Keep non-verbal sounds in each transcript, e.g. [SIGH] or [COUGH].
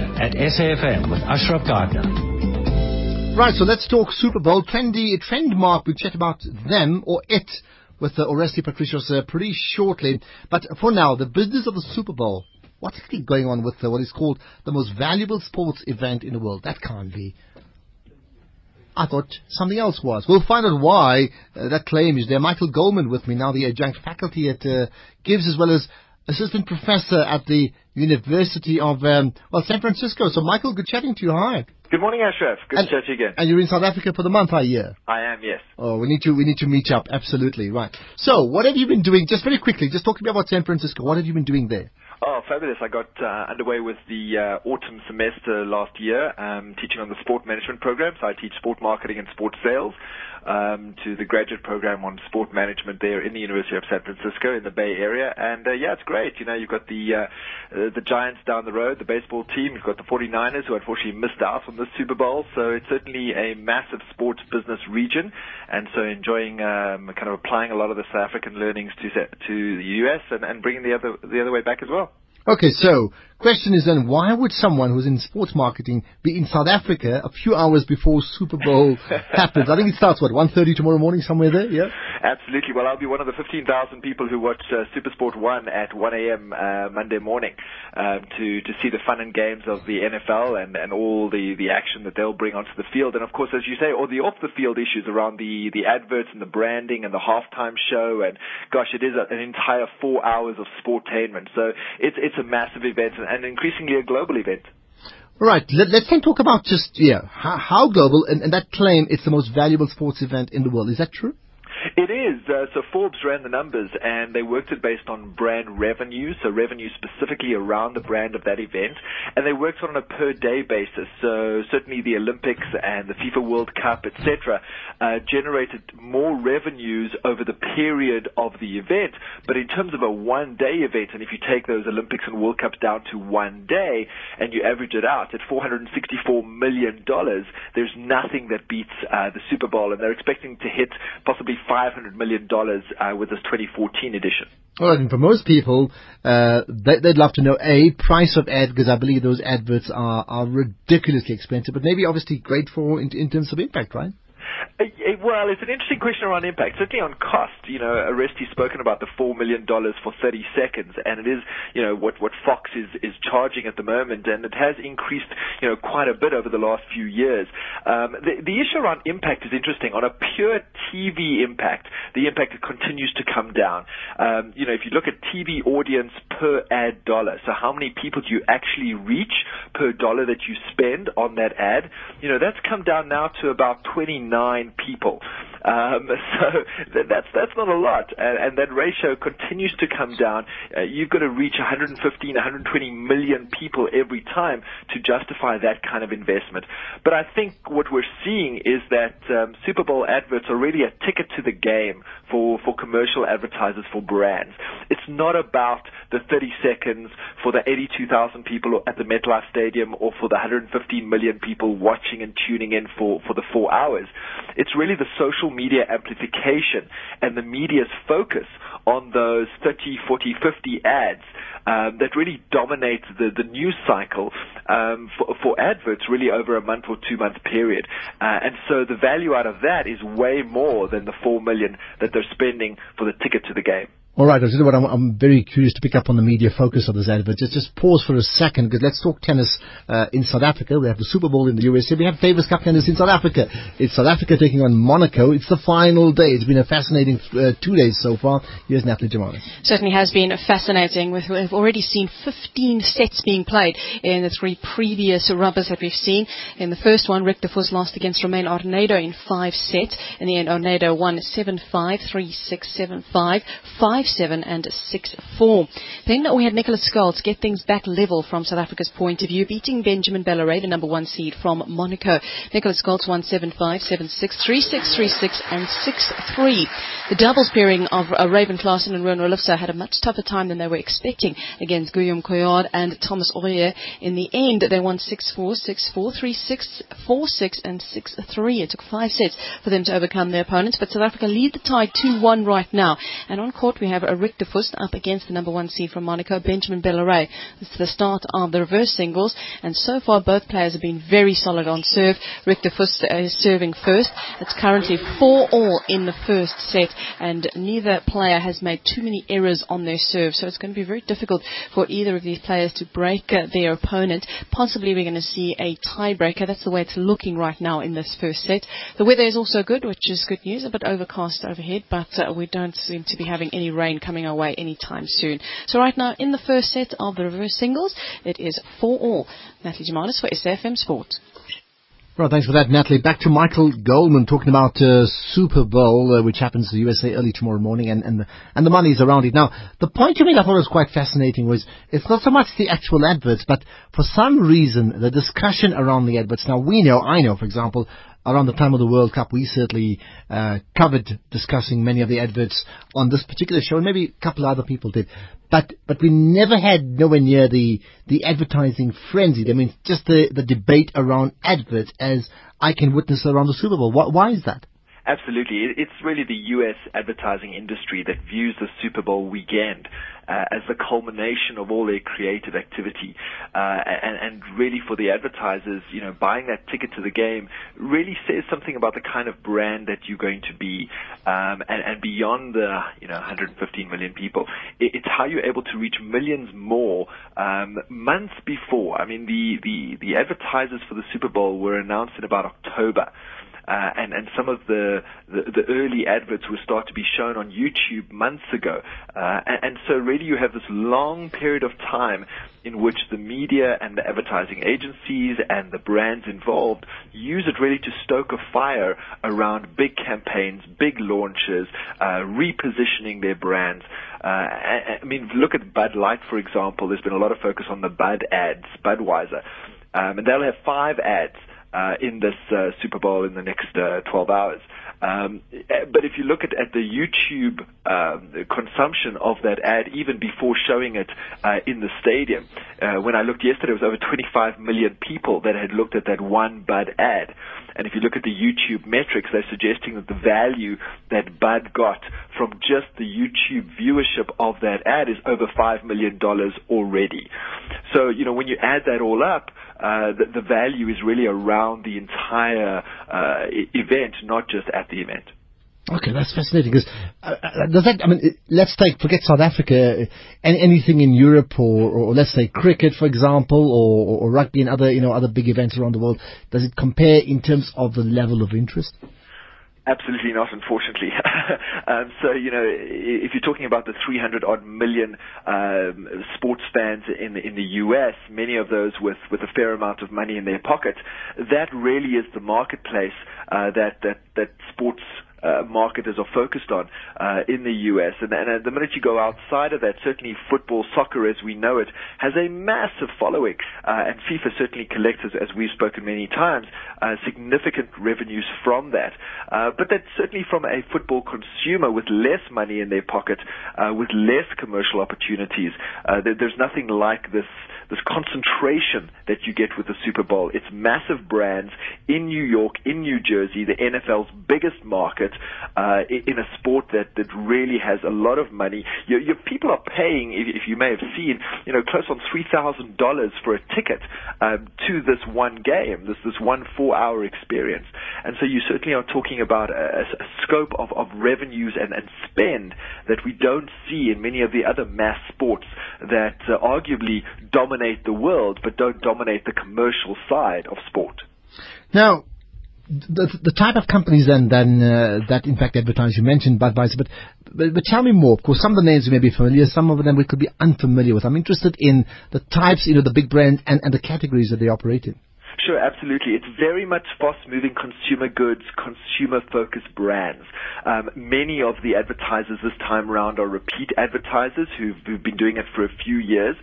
At SAFM with Ashraf Garda. Right, so let's talk Super Bowl. Trendy, Trendmark, we chat about them or it with uh, Oresti Patricios uh, pretty shortly. But for now, the business of the Super Bowl. What's actually going on with uh, what is called the most valuable sports event in the world? That can't be. I thought something else was. We'll find out why uh, that claim is there. Michael Goldman with me now, the adjunct faculty at uh, GIBS as well as assistant professor at the University of um, well San Francisco. So Michael, good chatting to you. Hi. Good morning, Ashraf. Good And- to chat to you again. And you're in South Africa for the month, I hear. I am, yes. Oh, we need to we need to meet up. Absolutely right. So, what have you been doing? Just very quickly, just talk to me about San Francisco. What have you been doing there? Oh, fabulous. I got uh, underway with the uh, autumn semester last year, um, teaching on the sport management program. So I teach sport marketing and sport sales um, to the graduate program on sport management there in the University of San Francisco in the Bay Area. And uh, yeah, it's great. You know, you've got the uh, uh, the Giants down the road, the baseball team. You've got the 49ers who unfortunately missed out on the Super Bowl. So it's certainly a massive sports business region. And so enjoying um, kind of applying a lot of the South African learnings to to the US and, and bringing the other the other way back as well. Okay, so question is then, why would someone who's in sports marketing be in South Africa a few hours before Super Bowl happens? I think it starts what 1:30 tomorrow morning, somewhere there. Yeah. Absolutely. Well, I'll be one of the 15,000 people who watch uh, Supersport 1 at 1 a.m. Uh, Monday morning um, to, to see the fun and games of the NFL and, and all the, the action that they'll bring onto the field. And of course, as you say, all the off the field issues around the, the adverts and the branding and the halftime show. And gosh, it is a, an entire four hours of sportainment. So it's, it's a massive event and, increasingly a global event. Right. Let, let's then talk about just yeah how, how global and, and that claim it's the most valuable sports event in the world. Is that true? It is. Uh, so Forbes ran the numbers and they worked it based on brand revenue, so revenue specifically around the brand of that event. And they worked on a per day basis. So certainly the Olympics and the FIFA World Cup, etc., uh, generated more revenues over the period of the event. But in terms of a one day event, and if you take those Olympics and World Cups down to one day and you average it out at $464 million, there's nothing that beats uh, the Super Bowl. And they're expecting to hit possibly $500 million uh, with this 2014 edition. Right, and for most people, uh, they, they'd love to know a price of ad because I believe those adverts are, are ridiculously expensive, but maybe obviously great for in, in terms of impact, right? Well, it's an interesting question around impact. Certainly on cost, you know, Oresti's spoken about the four million dollars for 30 seconds, and it is, you know, what what Fox is is charging at the moment, and it has increased, you know, quite a bit over the last few years. Um, the the issue around impact is interesting. On a pure TV impact, the impact continues to come down. Um, you know, if you look at TV audience per ad dollar, so how many people do you actually reach per dollar that you spend on that ad? You know, that's come down now to about 29 people. Um, [LAUGHS] so th- that's that's not a lot, and, and that ratio continues to come down. Uh, you've got to reach 115, 120 million people every time to justify that kind of investment. But I think what we're seeing is that um, Super Bowl adverts are really a ticket to the game for for commercial advertisers for brands. It's not about the 30 seconds for the 82,000 people at the MetLife Stadium or for the 115 million people watching and tuning in for, for the four hours. It's really the social media amplification and the media's focus on those 30, 40, 50 ads um, that really dominate the, the news cycle um, for, for adverts really over a month or two month period. Uh, and so the value out of that is way more than the four million that they're spending for the ticket to the game. All right, I'll you what, I'm, I'm very curious to pick up on the media focus of this advert. Just, just pause for a second, because let's talk tennis uh, in South Africa. We have the Super Bowl in the USA. We have Davis Cup tennis in South Africa. It's South Africa taking on Monaco. It's the final day. It's been a fascinating uh, two days so far. Here's Natalie Jamalis. Certainly has been fascinating. We've, already seen 15 sets being played in the three previous rubbers that we've seen. In the first one, Rik de Voest lost against Romain Arneodo in five sets. In the end, Arnedo won 7-5, 3-6, 7-5, 5-7 and 6-4. Then we had Nicolaas Scholtz get things back level from South Africa's point of view, beating Benjamin Balleret, the number one seed from Monaco. Nicolaas Scholtz won 7-5, 7-6, 3-6, 3-6 and 6-3. The doubles pairing of uh, Raven Klaasen and Ruan Roelofse had a much tougher time than they were expecting against Guillaume Couillard and Thomas Oger. In the end, they won 6-4, 6-4, 3-6, 4-6 and 6-3. It took five sets for them to overcome their opponents, but South Africa lead the tie 2-1 right now. And on court we have Rick Fust up against the number one seed from Monaco, Benjamin Balleret. It's the start of the reverse singles, and so far both players have been very solid on serve. Rick Fust is serving first. It's currently four all in the first set, and neither player has made too many errors on their serve, so it's going to be very difficult for either of these players to break uh, their opponent. Possibly we're going to see a tiebreaker. That's the way it's looking right now in this first set. The weather is also good, which is good news. A bit overcast overhead, but uh, we don't seem to be having any rain coming our way anytime soon. So right now in the first set of the reverse singles, it is 4 all. Natalie Jamanis for SAFM Sport. Well, thanks for that, Natalie. Back to Michael Goldman talking about uh, Super Bowl, uh, which happens in the USA early tomorrow morning, and and the, and the money's around it. Now, the point you made I thought was quite fascinating was it's not so much the actual adverts, but for some reason the discussion around the adverts. Now we know, I know, for example, around the time of the World Cup, we certainly uh, covered discussing many of the adverts on this particular show, and maybe a couple other people did. But but we never had nowhere near the the advertising frenzy. I mean, just the the debate around adverts as I can witness around the Super Bowl. Why, why is that? Absolutely. It's really the U.S. advertising industry that views the Super Bowl weekend uh, as the culmination of all their creative activity. Uh, and, and really for the advertisers, you know, buying that ticket to the game really says something about the kind of brand that you're going to be. Um, and, and beyond the, you know, 115 million people, it, it's how you're able to reach millions more um, months before. I mean, the, the, the advertisers for the Super Bowl were announced in about October uh, and and some of the, the, the early adverts were start to be shown on YouTube months ago, uh, and, and so really you have this long period of time in which the media and the advertising agencies and the brands involved use it really to stoke a fire around big campaigns, big launches, uh, repositioning their brands. Uh, I, I mean, look at Bud Light, for example. There's been a lot of focus on the Bud ads, Budweiser. Um, and they'll have five ads uh, in this uh, Super Bowl in the next uh, 12 hours. Um, but if you look at, at the YouTube um, consumption of that ad, even before showing it uh, in the stadium, uh, when I looked yesterday, it was over 25 million people that had looked at that one Bud ad. And if you look at the YouTube metrics, they're suggesting that the value that Bud got from just the YouTube viewership of that ad is over $5 million already. So, you know, when you add that all up, uh, the, the, value is really around the entire uh, event, not just at the event. Okay, that's fascinating. Because uh, uh, does that? I mean, let's take forget South Africa. Any, anything in Europe, or, or, let's say cricket, for example, or, or rugby and other you know other big events around the world. Does it compare in terms of the level of interest? Absolutely not, unfortunately. [LAUGHS] um, so, you know, if you're talking about the 300 odd million um, sports fans in in the U.S., many of those with, with a fair amount of money in their pocket, that really is the marketplace uh, that, that, that sports uh, marketers are focused on uh, in the U.S. And, and the minute you go outside of that, certainly football, soccer as we know it, has a massive following. Uh, and FIFA certainly collects, as, as we've spoken many times, uh, significant revenues from that. Uh, but that's certainly from a football consumer with less money in their pocket, uh, with less commercial opportunities. There, there's nothing like this this concentration that you get with the Super Bowl. It's massive brands in New York, in New Jersey, the NFL's biggest market, uh, in a sport that, that really has a lot of money. Your, people are paying, if, if you may have seen, you know, close on $3,000 for a ticket um, to this one game, this, this one four-hour experience. And so you certainly are talking about a, a scope of, of revenues and, and spend that we don't see in many of the other mass sports that uh, arguably dominate the world but don't dominate the commercial side of sport. Now, the, the type of companies then, then uh, that in fact advertise, you mentioned Budweiser, but, but, but tell me more. Of course, some of the names you may be familiar, some of them we could be unfamiliar with. I'm interested in the types, you know, the big brands and, and the categories that they operate in. Sure, absolutely. It's very much fast-moving consumer goods, consumer-focused brands. Um, many of the advertisers this time around are repeat advertisers who've, who've, been doing it for a few years.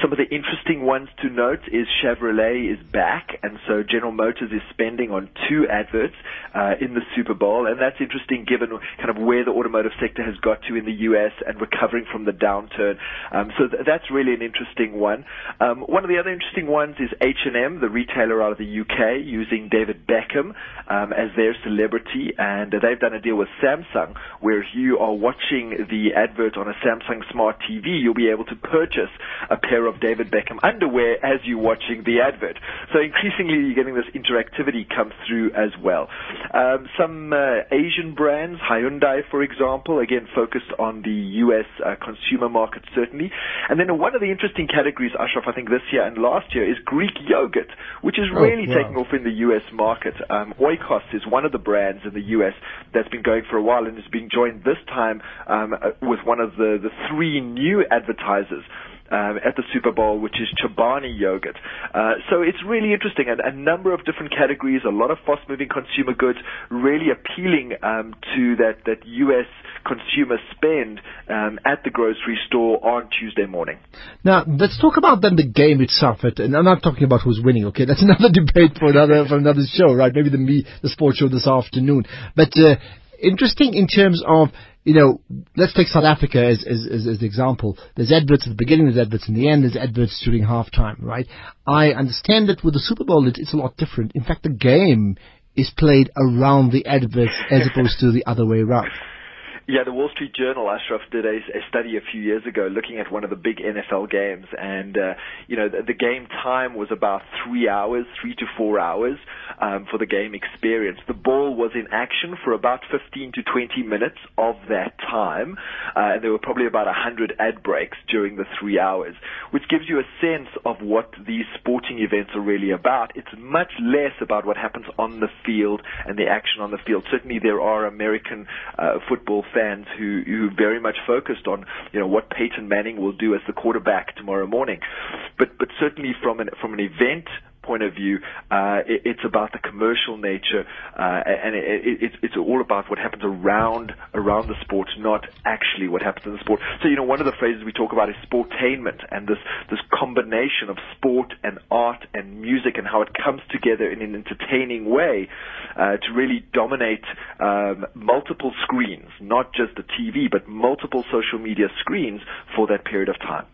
Some of the interesting ones to note is Chevrolet is back, and so General Motors is spending on two adverts uh, in the Super Bowl, and that's interesting given kind of where the automotive sector has got to in the U.S. and recovering from the downturn. Um, so th- that's really an interesting one. Um, one of the other interesting ones is H&M, the retailer retailer out of the UK using David Beckham um, as their celebrity, and they've done a deal with Samsung where if you are watching the advert on a Samsung Smart TV, you'll be able to purchase a pair of David Beckham underwear as you're watching the advert. So increasingly, you're getting this interactivity come through as well. Um, some uh, Asian brands, Hyundai, for example, again focused on the U.S. Uh, consumer market certainly, and then one of the interesting categories, Ashraf, I think this year and last year is Greek yogurt, which is Oh, really wow. taking off in the U.S. market. Um, Oikos is one of the brands in the U.S. that's been going for a while and is being joined this time um, uh, with one of the, the three new advertisers. Um, at the Super Bowl, which is Chobani yogurt. Uh, so it's really interesting. And a number of different categories, a lot of fast-moving consumer goods, really appealing um, to that, that U.S. consumer spend um, at the grocery store on Tuesday morning. Now, let's talk about then the game itself. It- And I'm not talking about who's winning, okay? [LAUGHS] That's another debate for another, for another show, right? Maybe the the sports show this afternoon. But, uh, interesting in terms of, you know, let's take South Africa as, as, as, as the example. There's adverts at the beginning, there's adverts in the end, there's adverts during halftime, right? I understand that with the Super Bowl, it, it's a lot different. In fact, the game is played around the adverts as opposed to the other way around. Yeah, the Wall Street Journal, Ashraf, did a, a study a few years ago looking at one of the big NFL games, and uh, you know the, the game time was about three hours, three to four hours um, for the game experience. The ball was in action for about 15 to 20 minutes of that time, uh, and there were probably about 100 ad breaks during the three hours, which gives you a sense of what these sporting events are really about. It's much less about what happens on the field and the action on the field. Certainly, there are American uh, football fans who who very much focused on you know what Peyton Manning will do as the quarterback tomorrow morning, but but certainly from an from an event point of view, uh, it, it's about the commercial nature, uh, and it, it, it's it's all about what happens around around the sport, not actually what happens in the sport. So you know, one of the phrases we talk about is sportainment, and this this combination of sport and art and music, and how it comes together in an entertaining way uh, to really dominate um, multiple screens, not just the TV, but multiple social media screens for that period of time.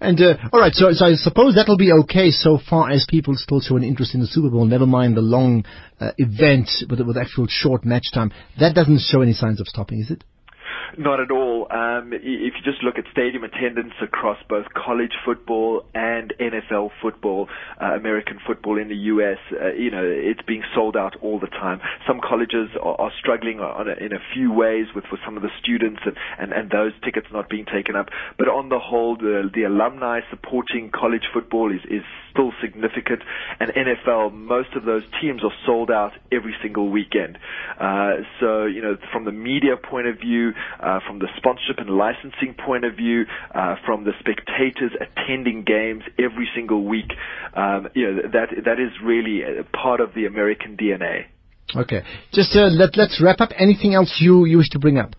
And uh, all right, so, so I suppose that'll be okay so far as people still show an interest in the Super Bowl. Never mind the long uh, event with with actual short match time. That doesn't show any signs of stopping, is it? Not at all. Um, if you just look at stadium attendance across both college football and NFL football, uh, American football in the U.S., uh, you know, it's being sold out all the time. Some colleges are, are struggling a, in a few ways with, with some of the students and, and, and those tickets not being taken up. But on the whole, the, the alumni supporting college football is, is still significant. And NFL, most of those teams are sold out every single weekend. Uh, so, you know, from the media point of view, uh, from the sponsorship and licensing point of view, uh, from the spectators attending games every single week, um, you know, that that is really a part of the American DNA. Okay, just uh, let let's wrap up. Anything else you you wish to bring up?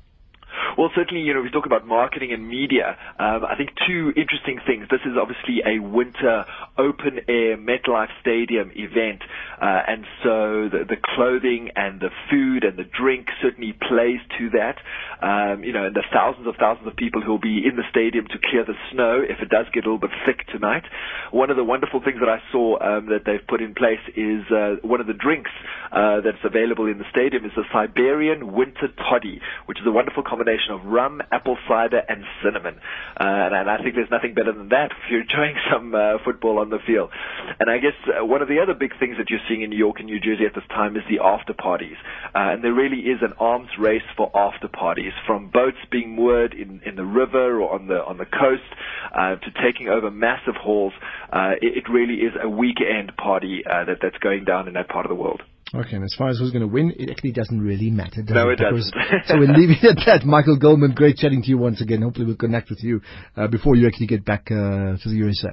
Well, certainly, you know, we talk about marketing and media. Um, I think two interesting things. This is obviously a winter open air MetLife Stadium event, uh, and so the, the clothing and the food and the drink certainly plays to that. Um, you know, and the thousands of thousands of people who will be in the stadium to clear the snow if it does get a little bit thick tonight. One of the wonderful things that I saw um, that they've put in place is uh, one of the drinks uh, that's available in the stadium is the Siberian Winter Toddy, which is a wonderful combination of rum, apple cider, and cinnamon. Uh, and, and I think there's nothing better than that if you're enjoying [LAUGHS] some uh, football on the field. And I guess uh, one of the other big things that you're seeing in New York and New Jersey at this time is the after parties. Uh, and there really is an arms race for after parties, from boats being moored in, in the river or on the on the coast uh, to taking over massive halls. Uh, it, it really is a weekend party that that's going down in that part of the world. Okay, and as far as who's going to win, it actually doesn't really matter. Does No, it? it doesn't. so we'll leave it at that. Michael Goldman, great chatting to you once again. Hopefully we'll connect with you uh, before you actually get back uh, to the USA.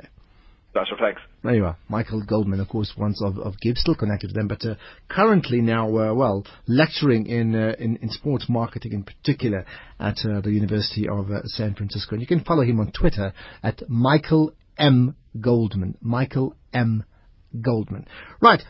Dasha, thanks. There you are. Michael Goldman, of course, once of, of GIBS, still connected to them, but uh, currently now, uh, well, lecturing in, uh, in in sports marketing in particular at uh, the University of uh, San Francisco. And you can follow him on Twitter at Michael M. Goldman. Michael M. Goldman. Right,